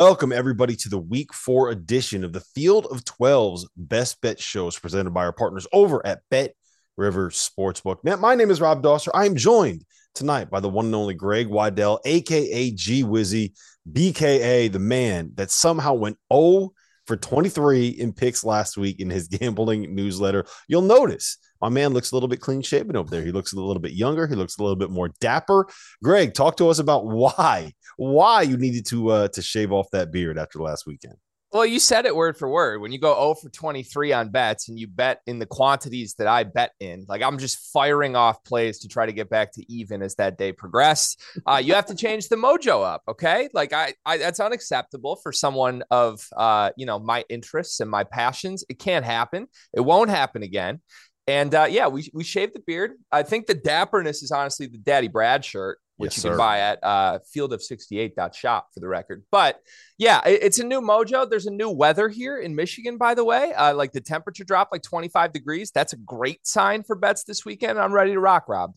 Welcome, everybody, to the week four edition of the Field of 12's Best Bet Shows presented by our partners over at Bet River Sportsbook. Now, my name is Rob Dauster. I am joined tonight by the one and only Greg Waddell, aka G Wizzy, BKA, the man that somehow went 0 for 23 in picks last week in his gambling newsletter. You'll notice my man looks a little bit clean shaven over there. He looks a little bit younger. He looks a little bit more dapper. Greg, talk to us about why why you needed to uh, to shave off that beard after last weekend. Well, you said it word for word. When you go 0 for 23 on bets and you bet in the quantities that I bet in, like I'm just firing off plays to try to get back to even as that day progressed. Uh, you have to change the mojo up. Okay. Like I, I that's unacceptable for someone of, uh, you know, my interests and my passions. It can't happen. It won't happen again. And uh, yeah, we, we shaved the beard. I think the dapperness is honestly the Daddy Brad shirt, which yes, you can buy at uh, fieldof68.shop for the record. But yeah, it, it's a new mojo. There's a new weather here in Michigan, by the way. Uh, like the temperature dropped like 25 degrees. That's a great sign for bets this weekend. I'm ready to rock, Rob.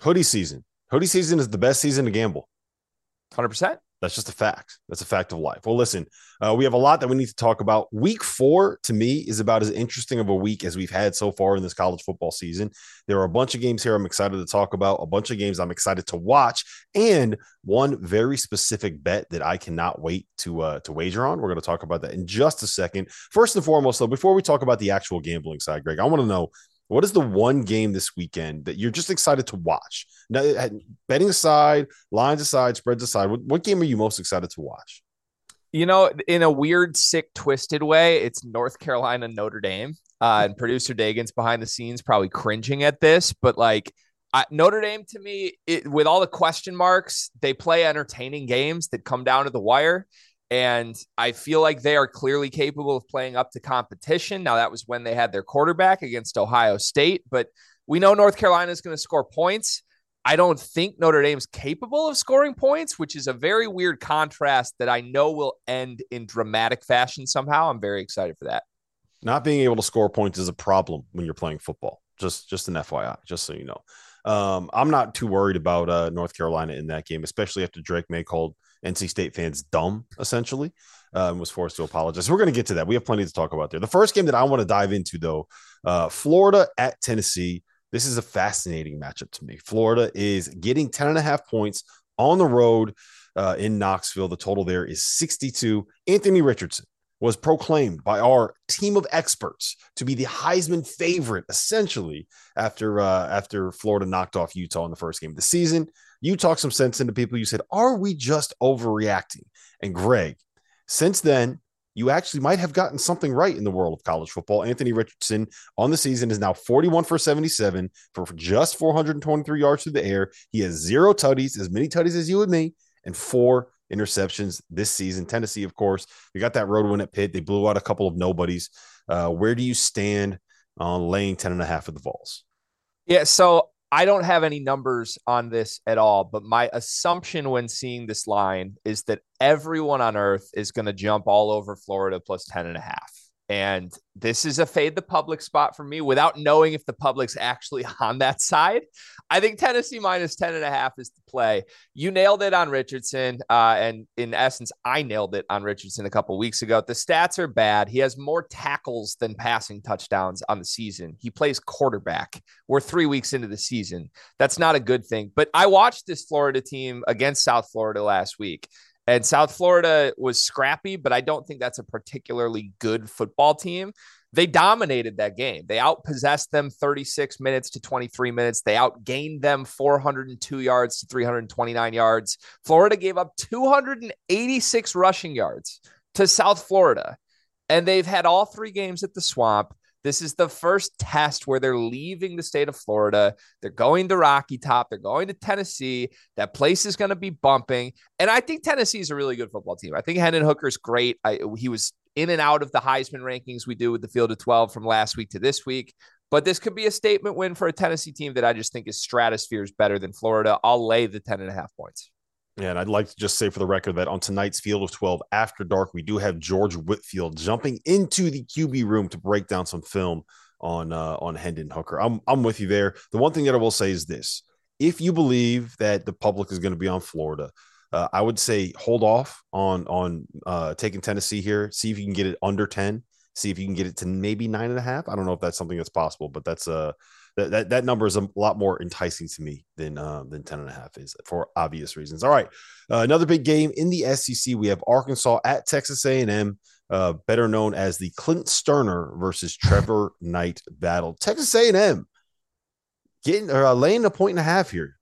Hoodie season. Hoodie season is the best season to gamble. 100%. That's just a fact. That's a fact of life. Well, listen, uh, we have a lot that we need to talk about. Week four, to me, is about as interesting of a week as we've had so far in this college football season. There are a bunch of games here I'm excited to talk about, a bunch of games I'm excited to watch, and one very specific bet that I cannot wait to uh, to wager on. We're going to talk about that in just a second. First and foremost, though, before we talk about the actual gambling side, Greg, I want to know what is the one game this weekend that you're just excited to watch? Now, uh, betting aside, lines aside, spreads aside, what, what game are you most excited to watch? You know, in a weird, sick, twisted way, it's North Carolina Notre Dame. Uh, and producer Dagan's behind the scenes probably cringing at this, but like I, Notre Dame to me, it, with all the question marks, they play entertaining games that come down to the wire. And I feel like they are clearly capable of playing up to competition. Now, that was when they had their quarterback against Ohio State, but we know North Carolina is going to score points. I don't think Notre Dame's capable of scoring points, which is a very weird contrast that I know will end in dramatic fashion somehow. I'm very excited for that. Not being able to score points is a problem when you're playing football. Just just an FYI, just so you know. Um, I'm not too worried about uh, North Carolina in that game, especially after Drake Maye called NC State fans dumb, essentially, um, was forced to apologize. We're going to get to that. We have plenty to talk about there. The first game that I want to dive into, though, uh, Florida at Tennessee. This is a fascinating matchup to me. Florida is getting 10 and a half points on the road uh, in Knoxville. The total there is 62. Anthony Richardson was proclaimed by our team of experts to be the Heisman favorite, essentially after uh, after Florida knocked off Utah in the first game of the season. You talked some sense into people. You said, "Are we just overreacting?" And Greg, since then, you actually might have gotten something right in the world of college football. Anthony Richardson on the season is now 41 for 77 for just 423 yards through the air. He has zero tutties, as many tutties as you and me, and four interceptions this season. Tennessee, of course, we got that road win at Pitt. They blew out a couple of nobodies. Uh, where do you stand on laying 10 and a half of the Vols? Yeah, so I don't have any numbers on this at all, but my assumption when seeing this line is that everyone on earth is going to jump all over Florida plus 10 and a half. And this is a fade the public spot for me without knowing if the public's actually on that side. I think Tennessee minus 10 and a half is the play. You nailed it on Richardson. Uh, and in essence, I nailed it on Richardson a couple weeks ago. The stats are bad. He has more tackles than passing touchdowns on the season. He plays quarterback. We're three weeks into the season. That's not a good thing. But I watched this Florida team against South Florida last week. And South Florida was scrappy, but I don't think that's a particularly good football team. They dominated that game. They outpossessed them 36 minutes to 23 minutes. They outgained them 402 yards to 329 yards. Florida gave up 286 rushing yards to South Florida. And they've had all three games at the swamp. This is the first test where they're leaving the state of Florida. They're going to Rocky Top. They're going to Tennessee. That place is going to be bumping. And I think Tennessee is a really good football team. I think Hendon Hooker's great. I, he was in and out of the Heisman rankings we do with the field of 12 from last week to this week. But this could be a statement win for a Tennessee team that I just think is stratospheres better than Florida. I'll lay the 10 and a half points. And I'd like to just say for the record that on tonight's Field of 12 after dark, we do have George Whitfield jumping into the QB room to break down some film on uh, on Hendon Hooker. I'm I'm with you there. The one thing that I will say is this: if you believe that the public is going to be on Florida, Uh, I would say hold off on on uh, taking Tennessee here. See if you can get it under ten. See if you can get it to maybe nine and a half. I don't know if that's something that's possible, but that's uh that that, that number is a lot more enticing to me than uh, than ten and a half is for obvious reasons. All right, uh, another big game in the SEC. We have Arkansas at Texas A and M. Uh, better known as the Clint Stoerner versus Trevor Knight battle. Texas A&M getting uh, laying a point and a half here.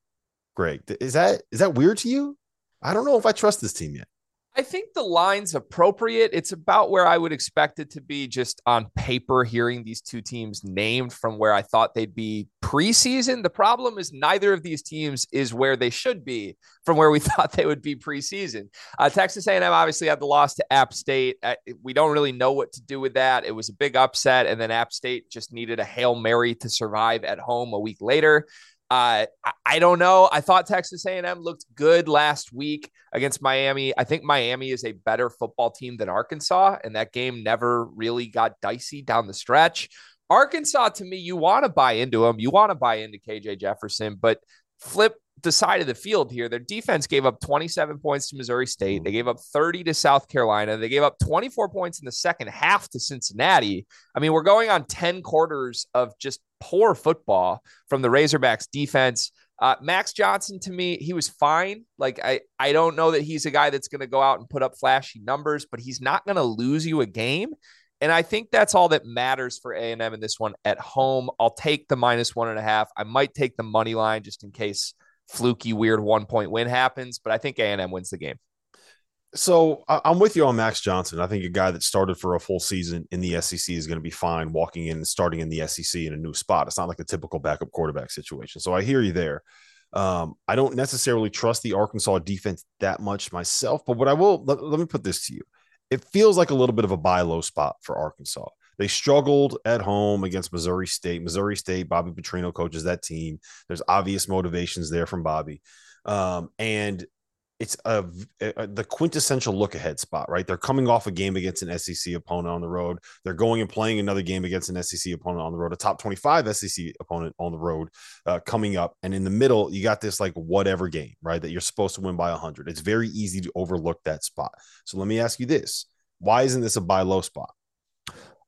Greg, is that is that weird to you? I don't know if I trust this team yet. I think the line's appropriate. It's about where I would expect it to be just on paper, hearing these two teams named from where I thought they'd be preseason. The problem is neither of these teams is where they should be from where we thought they would be preseason. Uh, Texas A&M obviously had the loss to App State. Uh, we don't really know what to do with that. It was a big upset, and then App State just needed a Hail Mary to survive at home a week later. Uh, I don't know. I thought Texas A&M looked good last week against Miami. I think Miami is a better football team than Arkansas, and that game never really got dicey down the stretch. Arkansas, to me, you want to buy into them. You want to buy into KJ Jefferson, but flip the side of the field here. Their defense gave up 27 points to Missouri State. They gave up 30 to South Carolina. They gave up 24 points in the second half to Cincinnati. I mean, we're going on 10 quarters of just poor football from the Razorbacks defense. Uh, Max Johnson, to me, he was fine. Like I, I don't know that he's a guy that's going to go out and put up flashy numbers, but he's not going to lose you a game. And I think that's all that matters for A and M in this one at home. I'll take the minus one and a half. I might take the money line just in case fluky, weird one point win happens, but I think A and M wins the game. So I'm with you on Max Johnson. I think a guy that started for a full season in the SEC is going to be fine walking in and starting in the SEC in a new spot. It's not like a typical backup quarterback situation. So I hear you there. Um, I don't necessarily trust the Arkansas defense that much myself, but what I will let, let me put this to you: it feels like a little bit of a buy low spot for Arkansas. They struggled at home against Missouri State. Missouri State, Bobby Petrino coaches that team. There's obvious motivations there from Bobby. Um, and it's a, a, the quintessential look ahead spot, right? They're coming off a game against an SEC opponent on the road. They're going and playing another game against an SEC opponent on the road, a top 25 SEC opponent on the road uh, coming up. And in the middle, you got this like whatever game, right? That you're supposed to win by 100. It's very easy to overlook that spot. So let me ask you this why isn't this a buy low spot?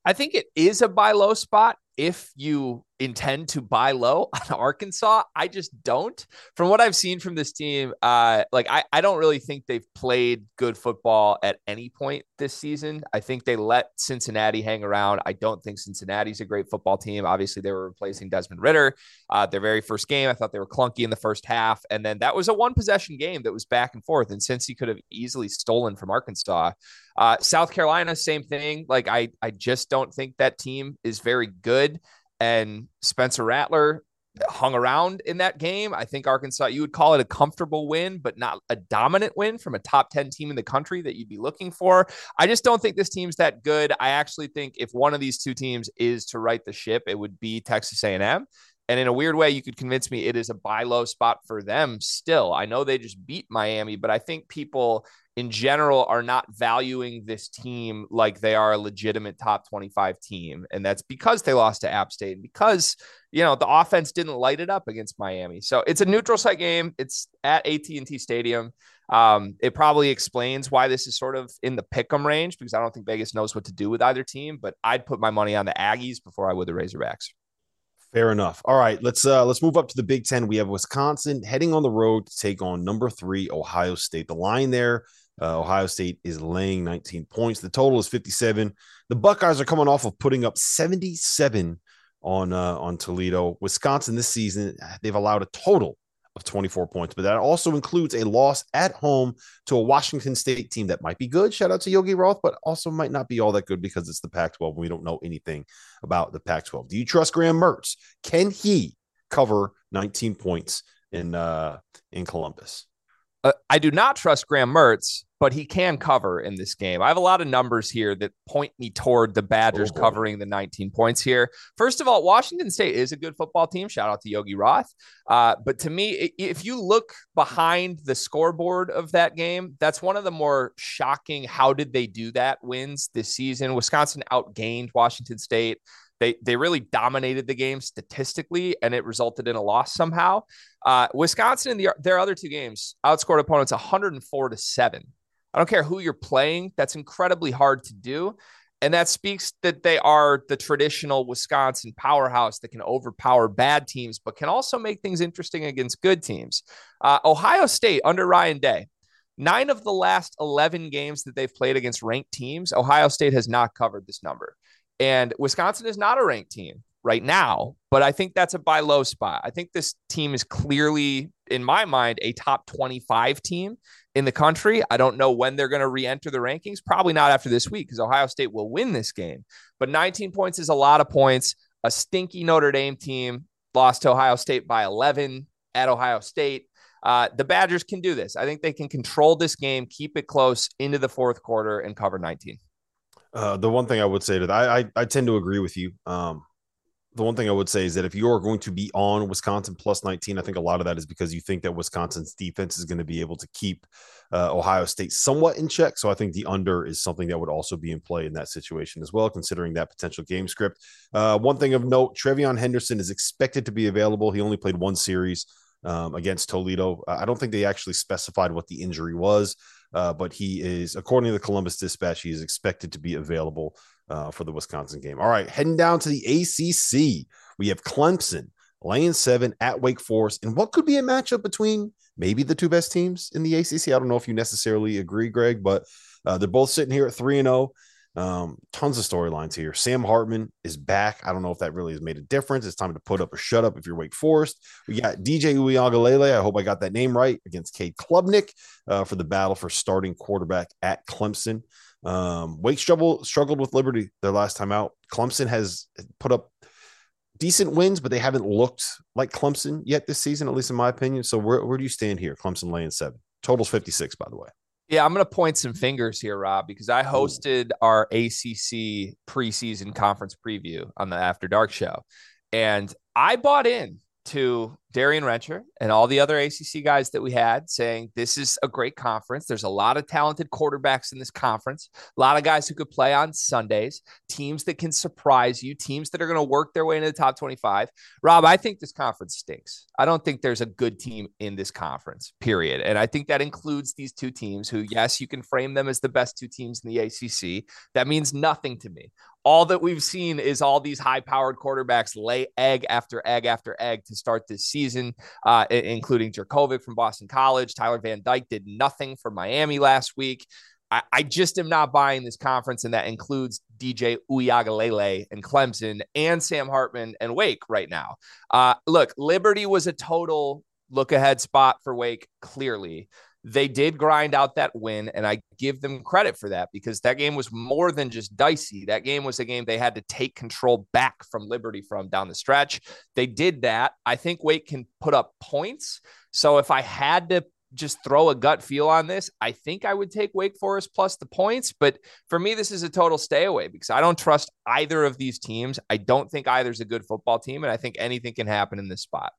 I think it is a buy low spot if you intend to buy low on Arkansas. I just don't. From what I've seen from this team, uh, like I, I don't really think they've played good football at any point this season. I think they let Cincinnati hang around. I don't think Cincinnati's a great football team. Obviously, they were replacing Desmond Ridder. Uh, their very first game, I thought they were clunky in the first half. And then that was a one possession game that was back and forth. And since he could have easily stolen from Arkansas, uh, South Carolina, same thing. Like I, I just don't think that team is very good. And Spencer Rattler hung around in that game. I think Arkansas, you would call it a comfortable win, but not a dominant win from a top 10 team in the country that you'd be looking for. I just don't think this team's that good. I actually think if one of these two teams is to right the ship, it would be Texas A&M. And in a weird way, you could convince me it is a buy low spot for them still. I know they just beat Miami, but I think people in general are not valuing this team like they are a legitimate top 25 team and that's because they lost to app state and because you know the offense didn't light it up against miami so it's a neutral site game it's at at&t stadium um, it probably explains why this is sort of in the pick'em range because i don't think vegas knows what to do with either team but i'd put my money on the aggies before i would the razorbacks Fair enough. All right, let's uh let's move up to the Big Ten. We have Wisconsin heading on the road to take on number three Ohio State. The line there uh, Ohio State is laying 19 points. The total is 57. The Buckeyes are coming off of putting up 77 on uh, on Toledo. Wisconsin this season they've allowed a total of 24 points, but that also includes a loss at home to a Washington State team that might be good. Shout out to Yogi Roth, but also might not be all that good because it's the Pac-12. We don't know anything about the Pac-12. Do you trust Graham Mertz? Can he cover 19 points in uh, in Columbus? Uh, I do not trust Graham Mertz, but he can cover in this game. I have a lot of numbers here that point me toward the Badgers oh covering the 19 points here. First of all, Washington State is a good football team. Shout out to Yogi Roth. Uh, but to me, if you look behind the scoreboard of that game, that's one of the more shocking how did they do that wins this season. Wisconsin outgained Washington State They they really dominated the game statistically, and it resulted in a loss somehow. Uh, Wisconsin in the, their other two games outscored opponents 104 to seven. I don't care who you're playing. That's incredibly hard to do. And that speaks that they are the traditional Wisconsin powerhouse that can overpower bad teams, but can also make things interesting against good teams. Uh, Ohio State under Ryan Day, nine of the last 11 games that they've played against ranked teams, Ohio State has not covered this number. And Wisconsin is not a ranked team right now, but I think that's a buy low spot. I think this team is clearly, in my mind, a top 25 team in the country. I don't know when they're going to re enter the rankings. Probably not after this week because Ohio State will win this game. But 19 points is a lot of points. A stinky Notre Dame team lost to Ohio State by 11 at Ohio State. Uh, the Badgers can do this. I think they can control this game, keep it close into the fourth quarter, and cover 19. Uh, the one thing I would say to that, I, I, I tend to agree with you. Um, the one thing I would say is that if you are going to be on Wisconsin plus 19, I think a lot of that is because you think that Wisconsin's defense is going to be able to keep uh, Ohio State somewhat in check. So I think the under is something that would also be in play in that situation as well, considering that potential game script. Uh, one thing of note TreVeyon Henderson is expected to be available. He only played one series um, against Toledo. I don't think they actually specified what the injury was. Uh, but he is, according to the Columbus Dispatch, he is expected to be available uh, for the Wisconsin game. All right, heading down to the ACC, we have Clemson laying seven at Wake Forest, and what could be a matchup between maybe the two best teams in the ACC. I don't know if you necessarily agree, Greg, but uh, they're both sitting here at three and zero. Um, tons of storylines here. Sam Hartman is back. I don't know if that really has made a difference. It's time to put up or shut up if you're Wake Forest. We got DJ Uiagalelei. I hope I got that name right against Cade Klubnik uh, for the battle for starting quarterback at Clemson. Um, Wake struggled struggled with Liberty their last time out. Clemson has put up decent wins, but they haven't looked like Clemson yet this season, at least in my opinion. So where, where do you stand here? Clemson laying seven. Totals 56, by the way. Yeah, I'm going to point some mm-hmm. fingers here, Rob, because I hosted our ACC preseason conference preview on the After Dark show. And I bought in to Darian Rencher and all the other ACC guys that we had saying this is a great conference. There's a lot of talented quarterbacks in this conference, a lot of guys who could play on Sundays, teams that can surprise you, teams that are going to work their way into the top 25. Rob, I think this conference stinks. I don't think there's a good team in this conference, period. And I think that includes these two teams who, yes, you can frame them as the best two teams in the ACC. That means nothing to me all that we've seen is all these high powered quarterbacks lay egg after egg after egg to start this season, uh, including Jurkovec from Boston College. Tyler Van Dyke did nothing for Miami last week. I, I just am not buying this conference, and that includes DJ Uiagalelei and Clemson and Sam Hartman and Wake right now. Uh, look, Liberty was a total look ahead spot for Wake, clearly they did grind out that win, and I give them credit for that because that game was more than just dicey. That game was a game they had to take control back from Liberty from down the stretch. They did that. I think Wake can put up points. So if I had to just throw a gut feel on this, I think I would take Wake Forest plus the points. But for me, this is a total stay away because I don't trust either of these teams. I don't think either's a good football team, and I think anything can happen in this spot.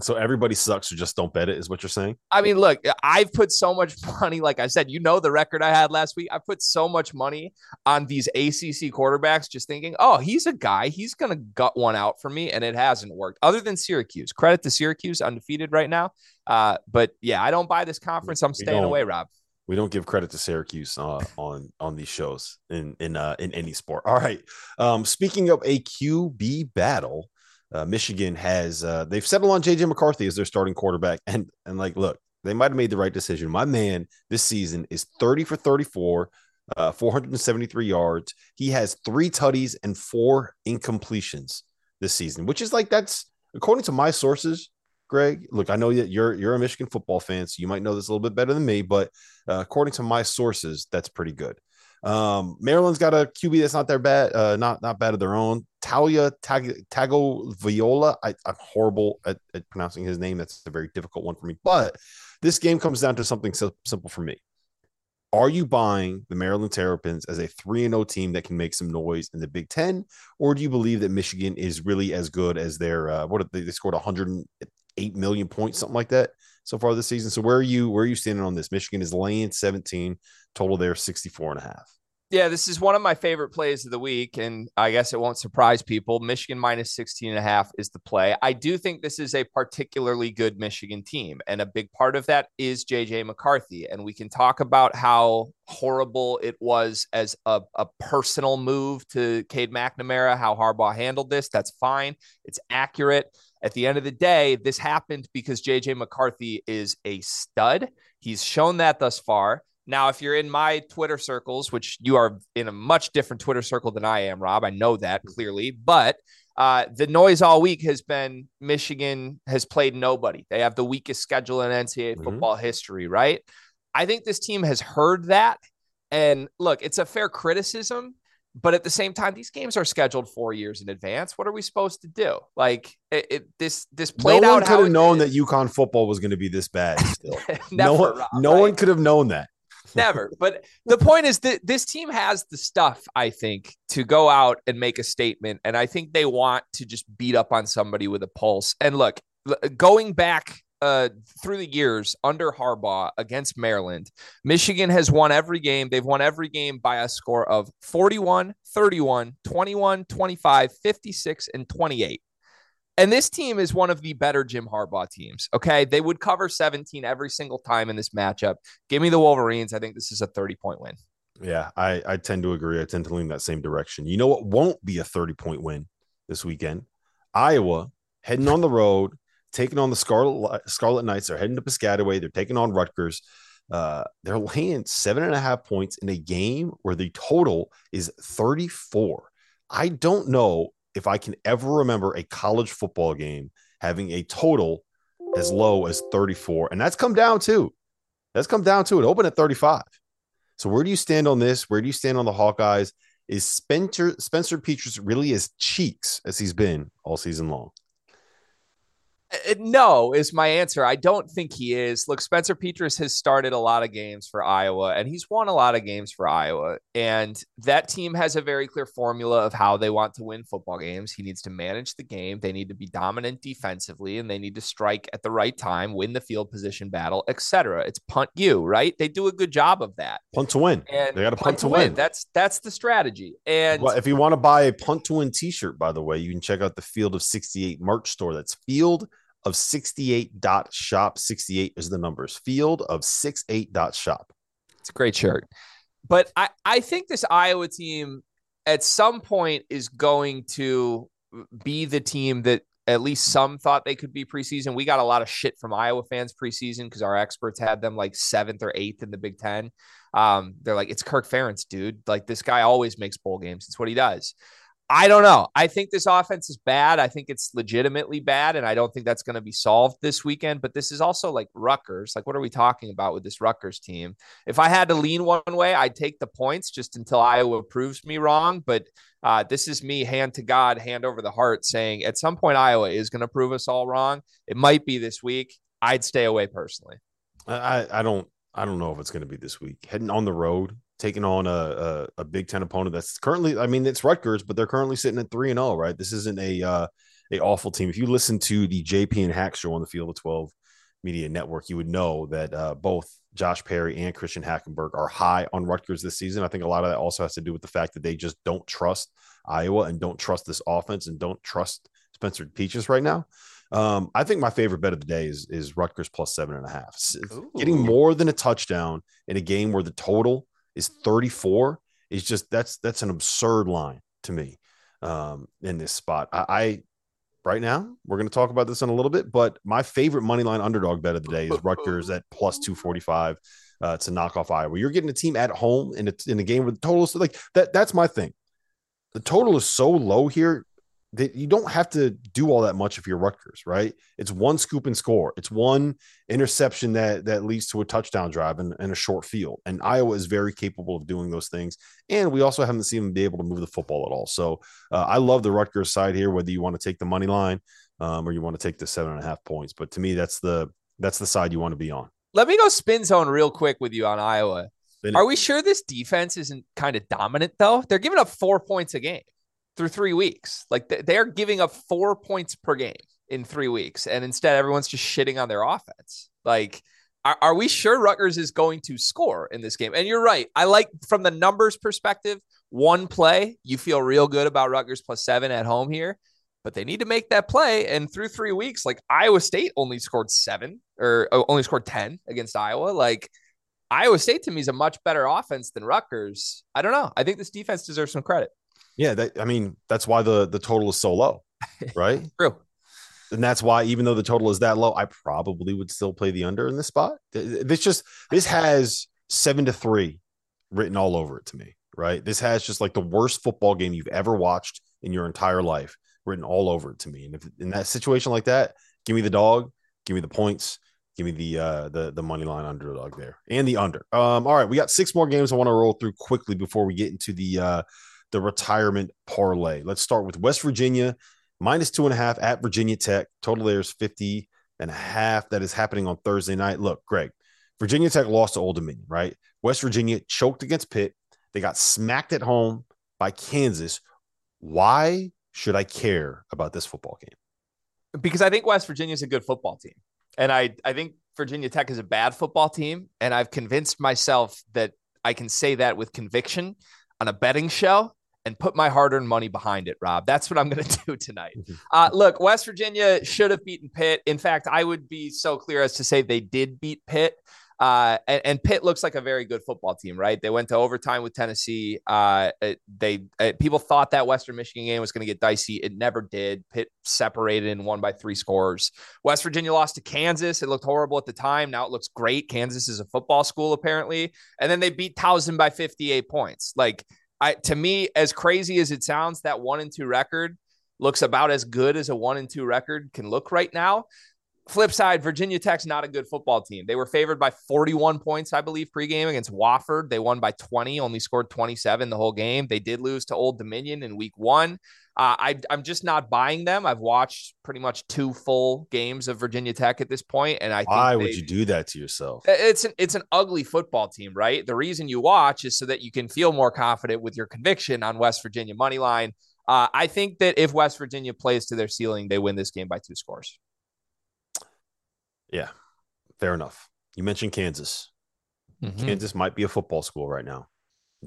So everybody sucks who just don't bet it, is what you're saying? I mean, look, I've put so much money, like I said, you know the record I had last week. I put so much money on these ACC quarterbacks, just thinking, oh, he's a guy, he's gonna gut one out for me, and it hasn't worked. Other than Syracuse, credit to Syracuse, undefeated right now. Uh, but yeah, I don't buy this conference. I'm staying away, Rob. We don't give credit to Syracuse uh, on on these shows in in uh, in any sport. All right. Um, speaking of a QB battle, uh, Michigan has uh, they've settled on JJ McCarthy as their starting quarterback, and and like, look, they might have made the right decision. My man, this season is thirty for thirty four. Uh, 473 yards. He has three tutties and four incompletions this season, which is like that's according to my sources. Greg, look, I know that you're you're a Michigan football fan, so you might know this a little bit better than me, but uh, according to my sources, that's pretty good. Um, Maryland's got a QB that's not their bad, uh, not not bad of their own. Taulia Tag- Tagovailoa. I, am horrible at, at, pronouncing his name. That's a very difficult one for me. But this game comes down to something so simple for me. Are you buying the Maryland Terrapins as a 3 0 team that can make some noise in the Big Ten? Or do you believe that Michigan is really as good as their, uh, what they, they scored 108 million points, something like that so far this season? So where are you, where are you standing on this? Michigan is laying 17, total there 64 and a half. Yeah, this is one of my favorite plays of the week. And I guess it won't surprise people. Michigan minus 16 and a half is the play. I do think this is a particularly good Michigan team. And a big part of that is JJ McCarthy. And we can talk about how horrible it was as a, a personal move to Cade McNamara, how Harbaugh handled this. That's fine. It's accurate. At the end of the day, this happened because JJ McCarthy is a stud. He's shown that thus far. Now, if you're in my Twitter circles, which you are in a much different Twitter circle than I am, Rob, I know that mm-hmm. clearly, but uh, the noise all week has been Michigan has played nobody. They have the weakest schedule in NCAA mm-hmm. football history, right? I think this team has heard that. And look, it's a fair criticism, but at the same time, these games are scheduled four years in advance. What are we supposed to do? Like it, it this this played no out. No one could have known that UConn football was going to be this bad. Still, Never, no one, Rob, no right? one could have known that. Never. But the point is that this team has the stuff, I think, to go out and make a statement. And I think they want to just beat up on somebody with a pulse. And look, going back uh, through the years under Harbaugh against Maryland, Michigan has won every game. They've won every game by a score of 41, 31, 21, 25, 56, and 28. And this team is one of the better Jim Harbaugh teams. Okay. They would cover 17 every single time in this matchup. Give me the Wolverines. I think this is a 30 point win. Yeah, I, I tend to agree. I tend to lean that same direction. You know what won't be a 30 point win this weekend? Iowa heading on the road, taking on the Scarlet Scarlet Knights. They're heading to Piscataway. They're taking on Rutgers. Uh, they're laying seven and a half points in a game where the total is 34. I don't know if I can ever remember a college football game having a total as low as 34. And that's come down to that's come down to it. Open at 35. So where do you stand on this? Where do you stand on the Hawkeyes? Is Spencer Spencer Petras really as cheeks as he's been all season long? Uh, no is my answer. I don't think he is. Look, Spencer Petras has started a lot of games for Iowa and he's won a lot of games for Iowa. And that team has a very clear formula of how they want to win football games. He needs to manage the game. They need to be dominant defensively and they need to strike at the right time, win the field position battle, etc. It's punt you, right? They do a good job of that. Punt to win. And they got a punt, punt to win. win. That's that's the strategy. And well, if you want to buy a punt to win t-shirt, by the way, you can check out the Field of 68 merch store. That's Field of 68 dot shop 68 is the numbers field of 68 dot shop it's a great shirt but i i think this iowa team at some point is going to be the team that at least some thought they could be preseason. We got a lot of shit from Iowa fans preseason because our experts had them like seventh or eighth in the Big Ten. Um, they're like, it's Kirk Ferentz, dude. Like this guy always makes bowl games. It's what he does. I don't know. I think this offense is bad. I think it's legitimately bad, and I don't think that's going to be solved this weekend. But this is also like Rutgers. Like, what are we talking about with this Rutgers team? If I had to lean one way, I'd take the points just until Iowa proves me wrong. But uh, this is me, hand to God, hand over the heart, saying at some point Iowa is going to prove us all wrong. It might be this week. I'd stay away personally. I, I don't I don't know if it's going to be this week. Heading on the road, taking on a, a, a Big Ten opponent that's currently, I mean, it's Rutgers, but they're currently sitting at three and zero. Oh, right, this isn't a uh, a awful team. If you listen to the JP and Hack show on the Field of Twelve Media Network, you would know that uh, both Josh Perry and Christian Hackenberg are high on Rutgers this season. I think a lot of that also has to do with the fact that they just don't trust Iowa and don't trust this offense and don't trust Spencer Peaches right now. Um, I think my favorite bet of the day is is Rutgers plus seven and a half. Ooh. Getting more than a touchdown in a game where the total is 34 is just that's that's an absurd line to me um, in this spot. I, I right now we're going to talk about this in a little bit, but my favorite money line underdog bet of the day is Rutgers at plus 245 uh, to knock off Iowa. You're getting a team at home in a, in a game with the total like that. That's my thing. The total is so low here that you don't have to do all that much if you're Rutgers, right? It's one scoop and score. It's one interception that that leads to a touchdown drive and, and, a short field. And Iowa is very capable of doing those things. And we also haven't seen them be able to move the football at all. So uh, I love the Rutgers side here, whether you want to take the money line um, or you want to take the seven and a half points. But to me, that's the that's the side you want to be on. Let me go spin zone real quick with you on Iowa. Are we sure this defense isn't kind of dominant though? They're giving up four points a game through three weeks. Like they're giving up four points per game in three weeks, and instead everyone's just shitting on their offense. Like are, are we sure Rutgers is going to score in this game? And you're right. I like from the numbers perspective, one play, you feel real good about Rutgers plus seven at home here, but they need to make that play. And through three weeks, like Iowa State only scored seven or oh, only scored 10 against Iowa. Like Iowa State to me is a much better offense than Rutgers. I don't know. I think this defense deserves some credit. Yeah, that, I mean, that's why the the total is so low, right? True. And that's why, even though the total is that low, I probably would still play the under in this spot. This just this has seven to three written all over it to me, right? This has just like the worst football game you've ever watched in your entire life written all over it to me. And if in that situation like that, give me the dog, give me the points, give me the uh the the money line underdog there and the under. Um, all right, we got six more games I want to roll through quickly before we get into the uh the retirement parlay. Let's start with West Virginia minus two and a half at Virginia Tech. Total there is 50 and a half. That is happening on Thursday night. Look, Greg, Virginia Tech lost to Old Dominion, right? West Virginia choked against Pitt. They got smacked at home by Kansas. Why should I care about this football game? Because I think West Virginia is a good football team. And I, I think Virginia Tech is a bad football team. And I've convinced myself that I can say that with conviction on a betting show and put my hard earned money behind it, Rob. That's what I'm going to do tonight. Mm-hmm. Uh, look, West Virginia should have beaten Pitt. In fact, I would be so clear as to say they did beat Pitt. Uh, and, and, Pitt looks like a very good football team, right? They went to overtime with Tennessee. Uh, they uh, people thought that Western Michigan game was going to get dicey. It never did. Pitt separated and won by three scores. West Virginia lost to Kansas. It looked horrible at the time. Now it looks great. Kansas is a football school apparently, and then they beat Towson by 58 points. Like I to me, as crazy as it sounds, that one and two record looks about as good as a one and two record can look right now. Flip side, Virginia Tech's not a good football team. They were favored by 41 points, I believe, pregame against Wofford. They won by 20, only scored 27 the whole game. They did lose to Old Dominion in week one. Uh, I, am just not buying them. I've watched pretty much two full games of Virginia Tech at this point, and I why they, would you do that to yourself? It's an it's an ugly football team, right? The reason you watch is so that you can feel more confident with your conviction on West Virginia money line. Uh, I think that if West Virginia plays to their ceiling, they win this game by two scores. Yeah, fair enough. You mentioned Kansas. Mm-hmm. Kansas might be a football school right now.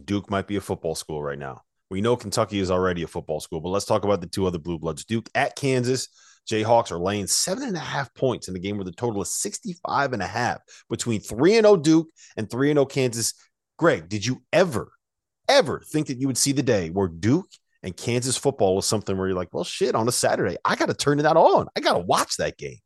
Duke might be a football school right now. We know Kentucky is already a football school, but let's talk about the two other blue bloods. Duke at Kansas. Jayhawks are laying seven and a half points in the game with a total of 65 and a half between 3 and 0 Duke and 3 and 0 Kansas. Greg, did you ever, ever think that you would see the day where Duke and Kansas football was something where you're like, well, shit, on a Saturday, I got to turn that on. I got to watch that game.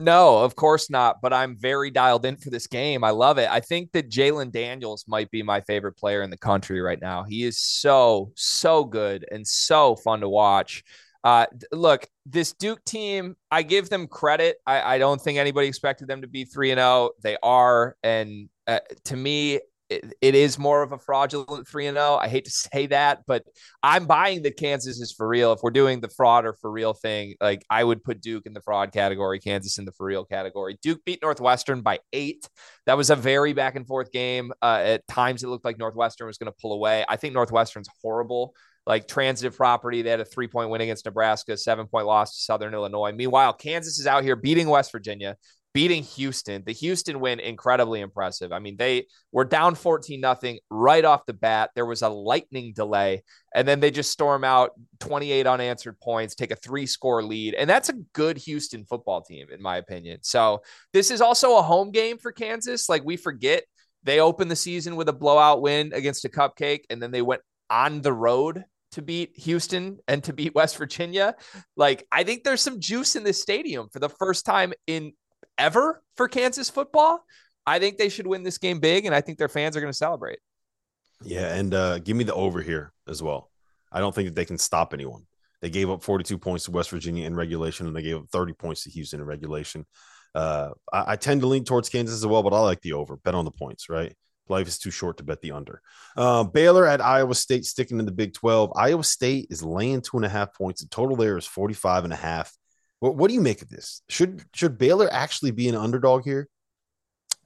No, of course not. But I'm very dialed in for this game. I love it. I think that Jalon Daniels might be my favorite player in the country right now. He is so, so good and so fun to watch. Uh, look, this Duke team, I give them credit. I, I don't think anybody expected them to be 3 and 0. They are. And uh, to me, it, it is more of a fraudulent 3 and 0. I hate to say that, but I'm buying that Kansas is for real. If we're doing the fraud or for real thing, like I would put Duke in the fraud category, Kansas in the for real category. Duke beat Northwestern by 8. That was a very back and forth game. Uh, at times it looked like Northwestern was going to pull away. I think Northwestern's horrible like transitive property. They had a three point win against Nebraska, seven point loss to Southern Illinois. Meanwhile, Kansas is out here beating West Virginia, beating Houston. The Houston win incredibly impressive. I mean, they were down 14 nothing right off the bat. There was a lightning delay and then they just storm out 28 unanswered points, take a three score lead. And that's a good Houston football team in my opinion. So, this is also a home game for Kansas. Like we forget they opened the season with a blowout win against a cupcake and then they went on the road to beat Houston and to beat West Virginia. Like, I think there's some juice in this stadium for the first time in ever for Kansas football. I think they should win this game big, and I think their fans are going to celebrate. Yeah, and uh, give me the over here as well. I don't think that they can stop anyone. They gave up 42 points to West Virginia in regulation, and they gave up 30 points to Houston in regulation. Uh, I, I, tend to lean towards Kansas as well, but I like the over. Bet on the points, right? Life is too short to bet the under. Uh, Baylor at Iowa State sticking in the Big 12. Iowa State is laying two and a half points. The total there is 45 and a half. What, what do you make of this? Should should Baylor actually be an underdog here?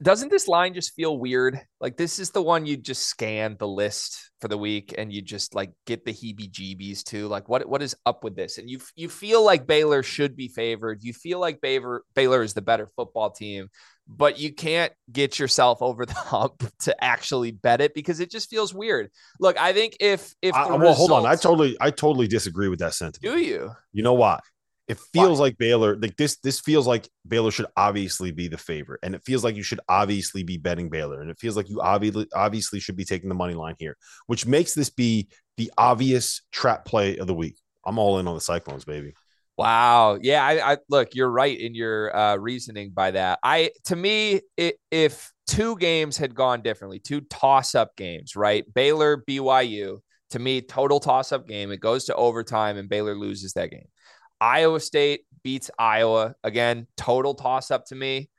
doesn't this line just feel weird? Like this is the one you just scan the list for the week and you just like get the heebie-jeebies too. Like what what is up with this? And you you feel like Baylor should be favored. You feel like Baylor Baylor is the better football team, but you can't get yourself over the hump to actually bet it because it just feels weird. Look, I think if if I, well, results, hold on, I totally I totally disagree with that sentiment. Do you? You know why? It feels like Baylor, like this, this feels like Baylor should obviously be the favorite. And it feels like you should obviously be betting Baylor. And it feels like you obviously obviously should be taking the money line here, which makes this be the obvious trap play of the week. I'm all in on the Cyclones, baby. Wow. Yeah. I, I look, you're right in your uh, reasoning by that. I, to me, it, if two games had gone differently, two toss up games, right? Baylor, BYU, to me, total toss up game. It goes to overtime and Baylor loses that game. Iowa State beats Iowa. Again, total toss up to me.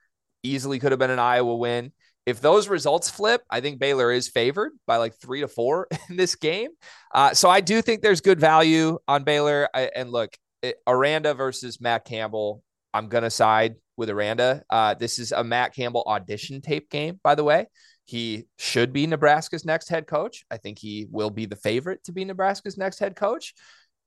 Easily could have been an Iowa win. If those results flip, I think Baylor is favored by like three to four in this game. Uh, so I do think there's good value on Baylor. I, and look, it, Aranda versus Matt Campbell. I'm gonna side with Aranda. Uh, this is a Matt Campbell audition tape game, by the way. He should be Nebraska's next head coach. I think he will be the favorite to be Nebraska's next head coach.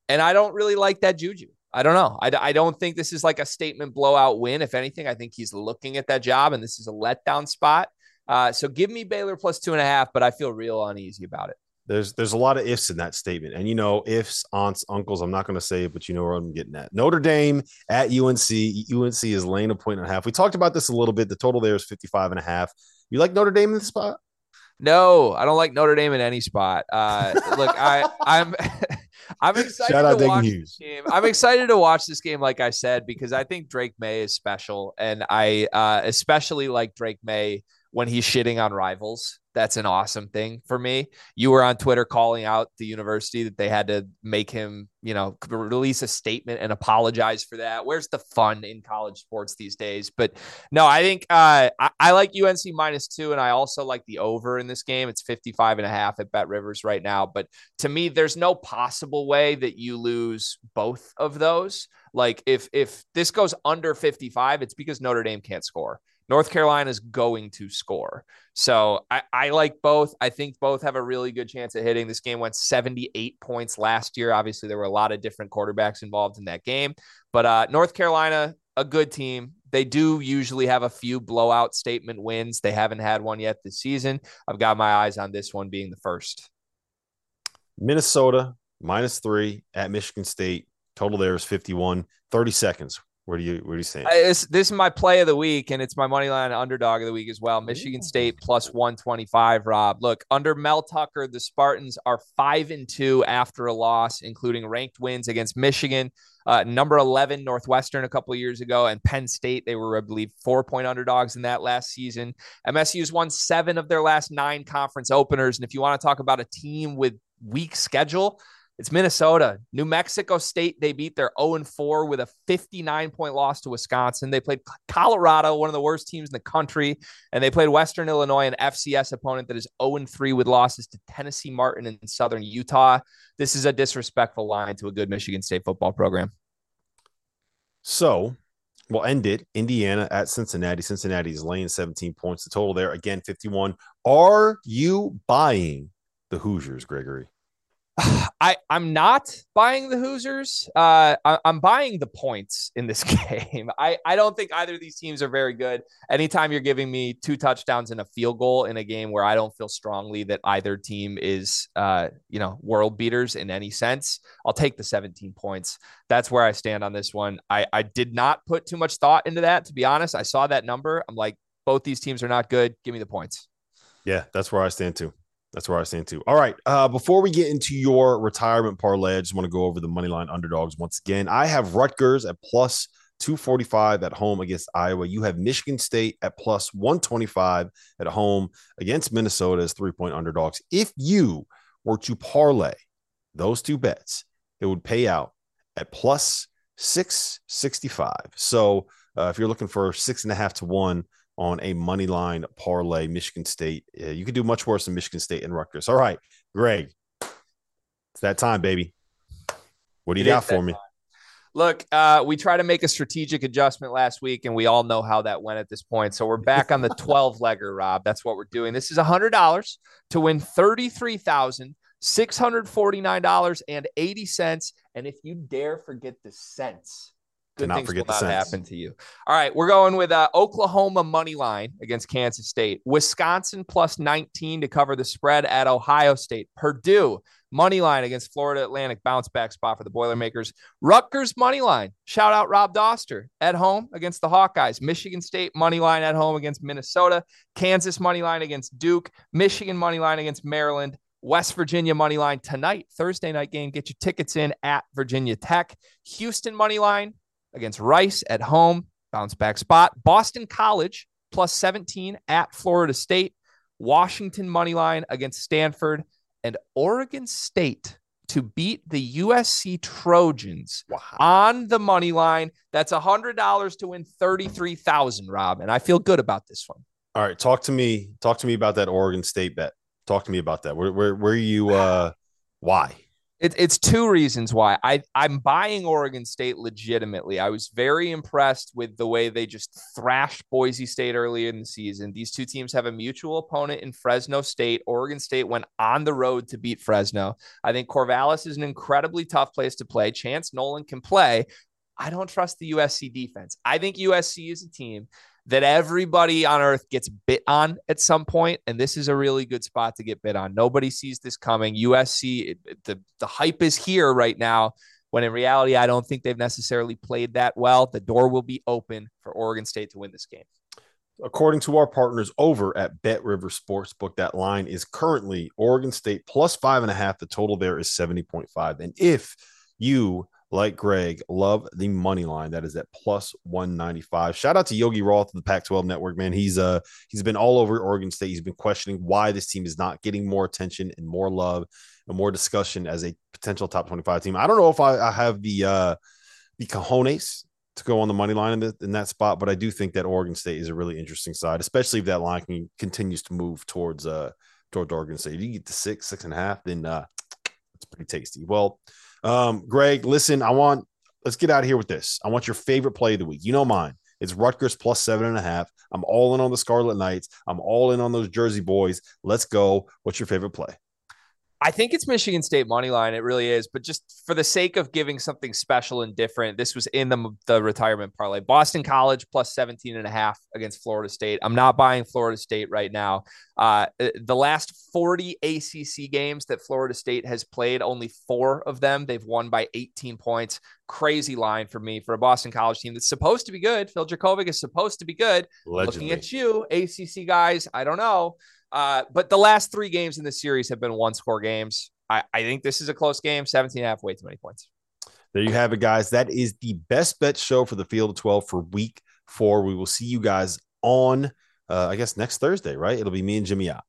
And I don't really like that juju. I don't know. I, I don't think this is like a statement blowout win. If anything, I think he's looking at that job and this is a letdown spot. Uh, so give me Baylor plus two and a half, but I feel real uneasy about it. There's there's a lot of ifs in that statement, and you know ifs, aunts, uncles. I'm not going to say it, but you know where I'm getting at. Notre Dame at UNC. UNC is laying a point and a half. We talked about this a little bit. The total there is 55 and a half. You like Notre Dame in the spot? No, I don't like Notre Dame in any spot. Uh, look, I I'm I'm excited Shout to watch this game. I'm excited to watch this game, like I said, because I think Drake Maye is special, and I uh, especially like Drake Maye when he's shitting on rivals. That's an awesome thing for me. You were on Twitter calling out the university that they had to make him, you know, release a statement and apologize for that. Where's the fun in college sports these days? But no, I think uh, I, I like UNC minus two, and I also like the over in this game. It's 55 and a half at Bet Rivers right now. But to me, there's no possible way that you lose both of those. Like if if this goes under 55, it's because Notre Dame can't score. North Carolina is going to score. So I, I, like both. I think both have a really good chance of hitting. This game went 78 points last year. Obviously, there were a lot of different quarterbacks involved in that game. But uh, North Carolina, a good team. They do usually have a few blowout statement wins. They haven't had one yet this season. I've got my eyes on this one being the first. Minnesota minus three at Michigan State. Total there is 51. 30 seconds. Where do you where do you say? This, this is my play of the week, and it's my money line underdog of the week as well. Michigan State plus one twenty five. Rob, look under Mel Tucker, the Spartans are five and two after a loss, including ranked wins against Michigan, uh, number eleven Northwestern a couple of years ago, and Penn State. They were, I believe, four point underdogs in that last season. MSU's won seven of their last nine conference openers, and if you want to talk about a team with weak schedule. It's Minnesota. New Mexico State, they beat their 0 4 with a 59 point loss to Wisconsin. They played Colorado, one of the worst teams in the country, and they played Western Illinois, an FCS opponent that is 0 3 with losses to Tennessee Martin and Southern Utah. This is a disrespectful line to a good Michigan State football program. So we'll end it. Indiana at Cincinnati. Cincinnati is laying 17 points. The total there, again, 51. Are you buying the Hoosiers, Gregory? I I'm not buying the Hoosiers. Uh, I, am buying the points in this game. I I don't think either of these teams are very good. Anytime you're giving me two touchdowns and a field goal in a game where I don't feel strongly that either team is uh you know world beaters in any sense, I'll take the 17 points. That's where I stand on this one. I I did not put too much thought into that to be honest. I saw that number. I'm like both these teams are not good. Give me the points. Yeah, that's where I stand too. That's where I stand too. All right. Uh, before we get into your retirement parlay, I just want to go over the money line underdogs once again. I have Rutgers at plus 245 at home against Iowa. You have Michigan State at plus 125 at home against Minnesota as three point underdogs. If you were to parlay those two bets, it would pay out at plus 665. So uh, if you're looking for six and a half to one, on a money line parlay, Michigan State. Uh, you could do much worse than Michigan State and Rutgers. All right, Greg, it's that time, baby. What do you it got for me? Time. Look, uh, we tried to make a strategic adjustment last week, and we all know how that went at this point. So we're back on the 12 legger, Rob. That's what we're doing. This is $100 to win $33,649.80. And if you dare forget the cents, good Cannot things forget will the not happen to you. All right, we're going with uh, Oklahoma money line against Kansas State, Wisconsin plus 19 to cover the spread at Ohio State, Purdue money line against Florida Atlantic bounce back spot for the Boilermakers, Rutgers money line. Shout out Rob Dauster at home against the Hawkeyes, Michigan State money line at home against Minnesota, Kansas money line against Duke, Michigan money line against Maryland. West Virginia money line tonight, Thursday night game. Get your tickets in at Virginia Tech. Houston money line against Rice at home, bounce back spot. Boston College plus 17 at Florida State. Washington money line against Stanford and Oregon State to beat the USC Trojans Wow. on the money line. That's $100 to win 33,000, Rob, and I feel good about this one. All right, talk to me. Talk to me about that Oregon State bet. Talk to me about that. Where where where are you uh why? It, it's two reasons why I I'm buying Oregon State legitimately. I was very impressed with the way they just thrashed Boise State early in the season. These two teams have a mutual opponent in Fresno State. Oregon State went on the road to beat Fresno. I think Corvallis is an incredibly tough place to play. Chance Nland can play. I don't trust the USC defense. I think USC is a team that everybody on earth gets bit on at some point, and this is a really good spot to get bit on. Nobody sees this coming. USC, it, the the hype is here right now. When in reality, I don't think they've necessarily played that well. The door will be open for Oregon State to win this game. According to our partners over at BetRivers Sportsbook, that line is currently Oregon State plus five and a half. The total there is 70.5. And if you like Greg, love the money line. That is at plus 195. Shout out to Yogi Roth of the Pac 12 network, man. He's uh he's been all over Oregon State. He's been questioning why this team is not getting more attention and more love and more discussion as a potential top 25 team. I don't know if I, I have the uh the cojones to go on the money line in, the, in that spot, but I do think that Oregon State is a really interesting side, especially if that line can, continues to move towards uh towards Oregon State. If you get to six, six and a half, then uh it's pretty tasty. Well, um, Greg, listen, I want let's get out of here with this. I want your favorite play of the week. You know mine. It's Rutgers plus seven and a half. I'm all in on the Scarlet Knights. I'm all in on those Jersey boys. Let's go. What's your favorite play? I think it's Michigan State money line. It really is. But just for the sake of giving something special and different, this was in the, the retirement parlay. Boston College plus 17 and a half against Florida State. I'm not buying Florida State right now. Uh, the last 40 ACC games that Florida State has played, only four of them, they've won by 18 points. Crazy line for me for a Boston College team that's supposed to be good. Phil Jurkovec is supposed to be good. Allegedly. Looking at you, ACC guys, I don't know. Uh, but the last three games in the series have been one score games. I, I think this is a close game. 17 and a half, way too many points. There you have it, guys. That is the best bet show for the field of 12 for week four. We will see you guys on, uh, I guess, next Thursday, right? It'll be me and Jimmy out.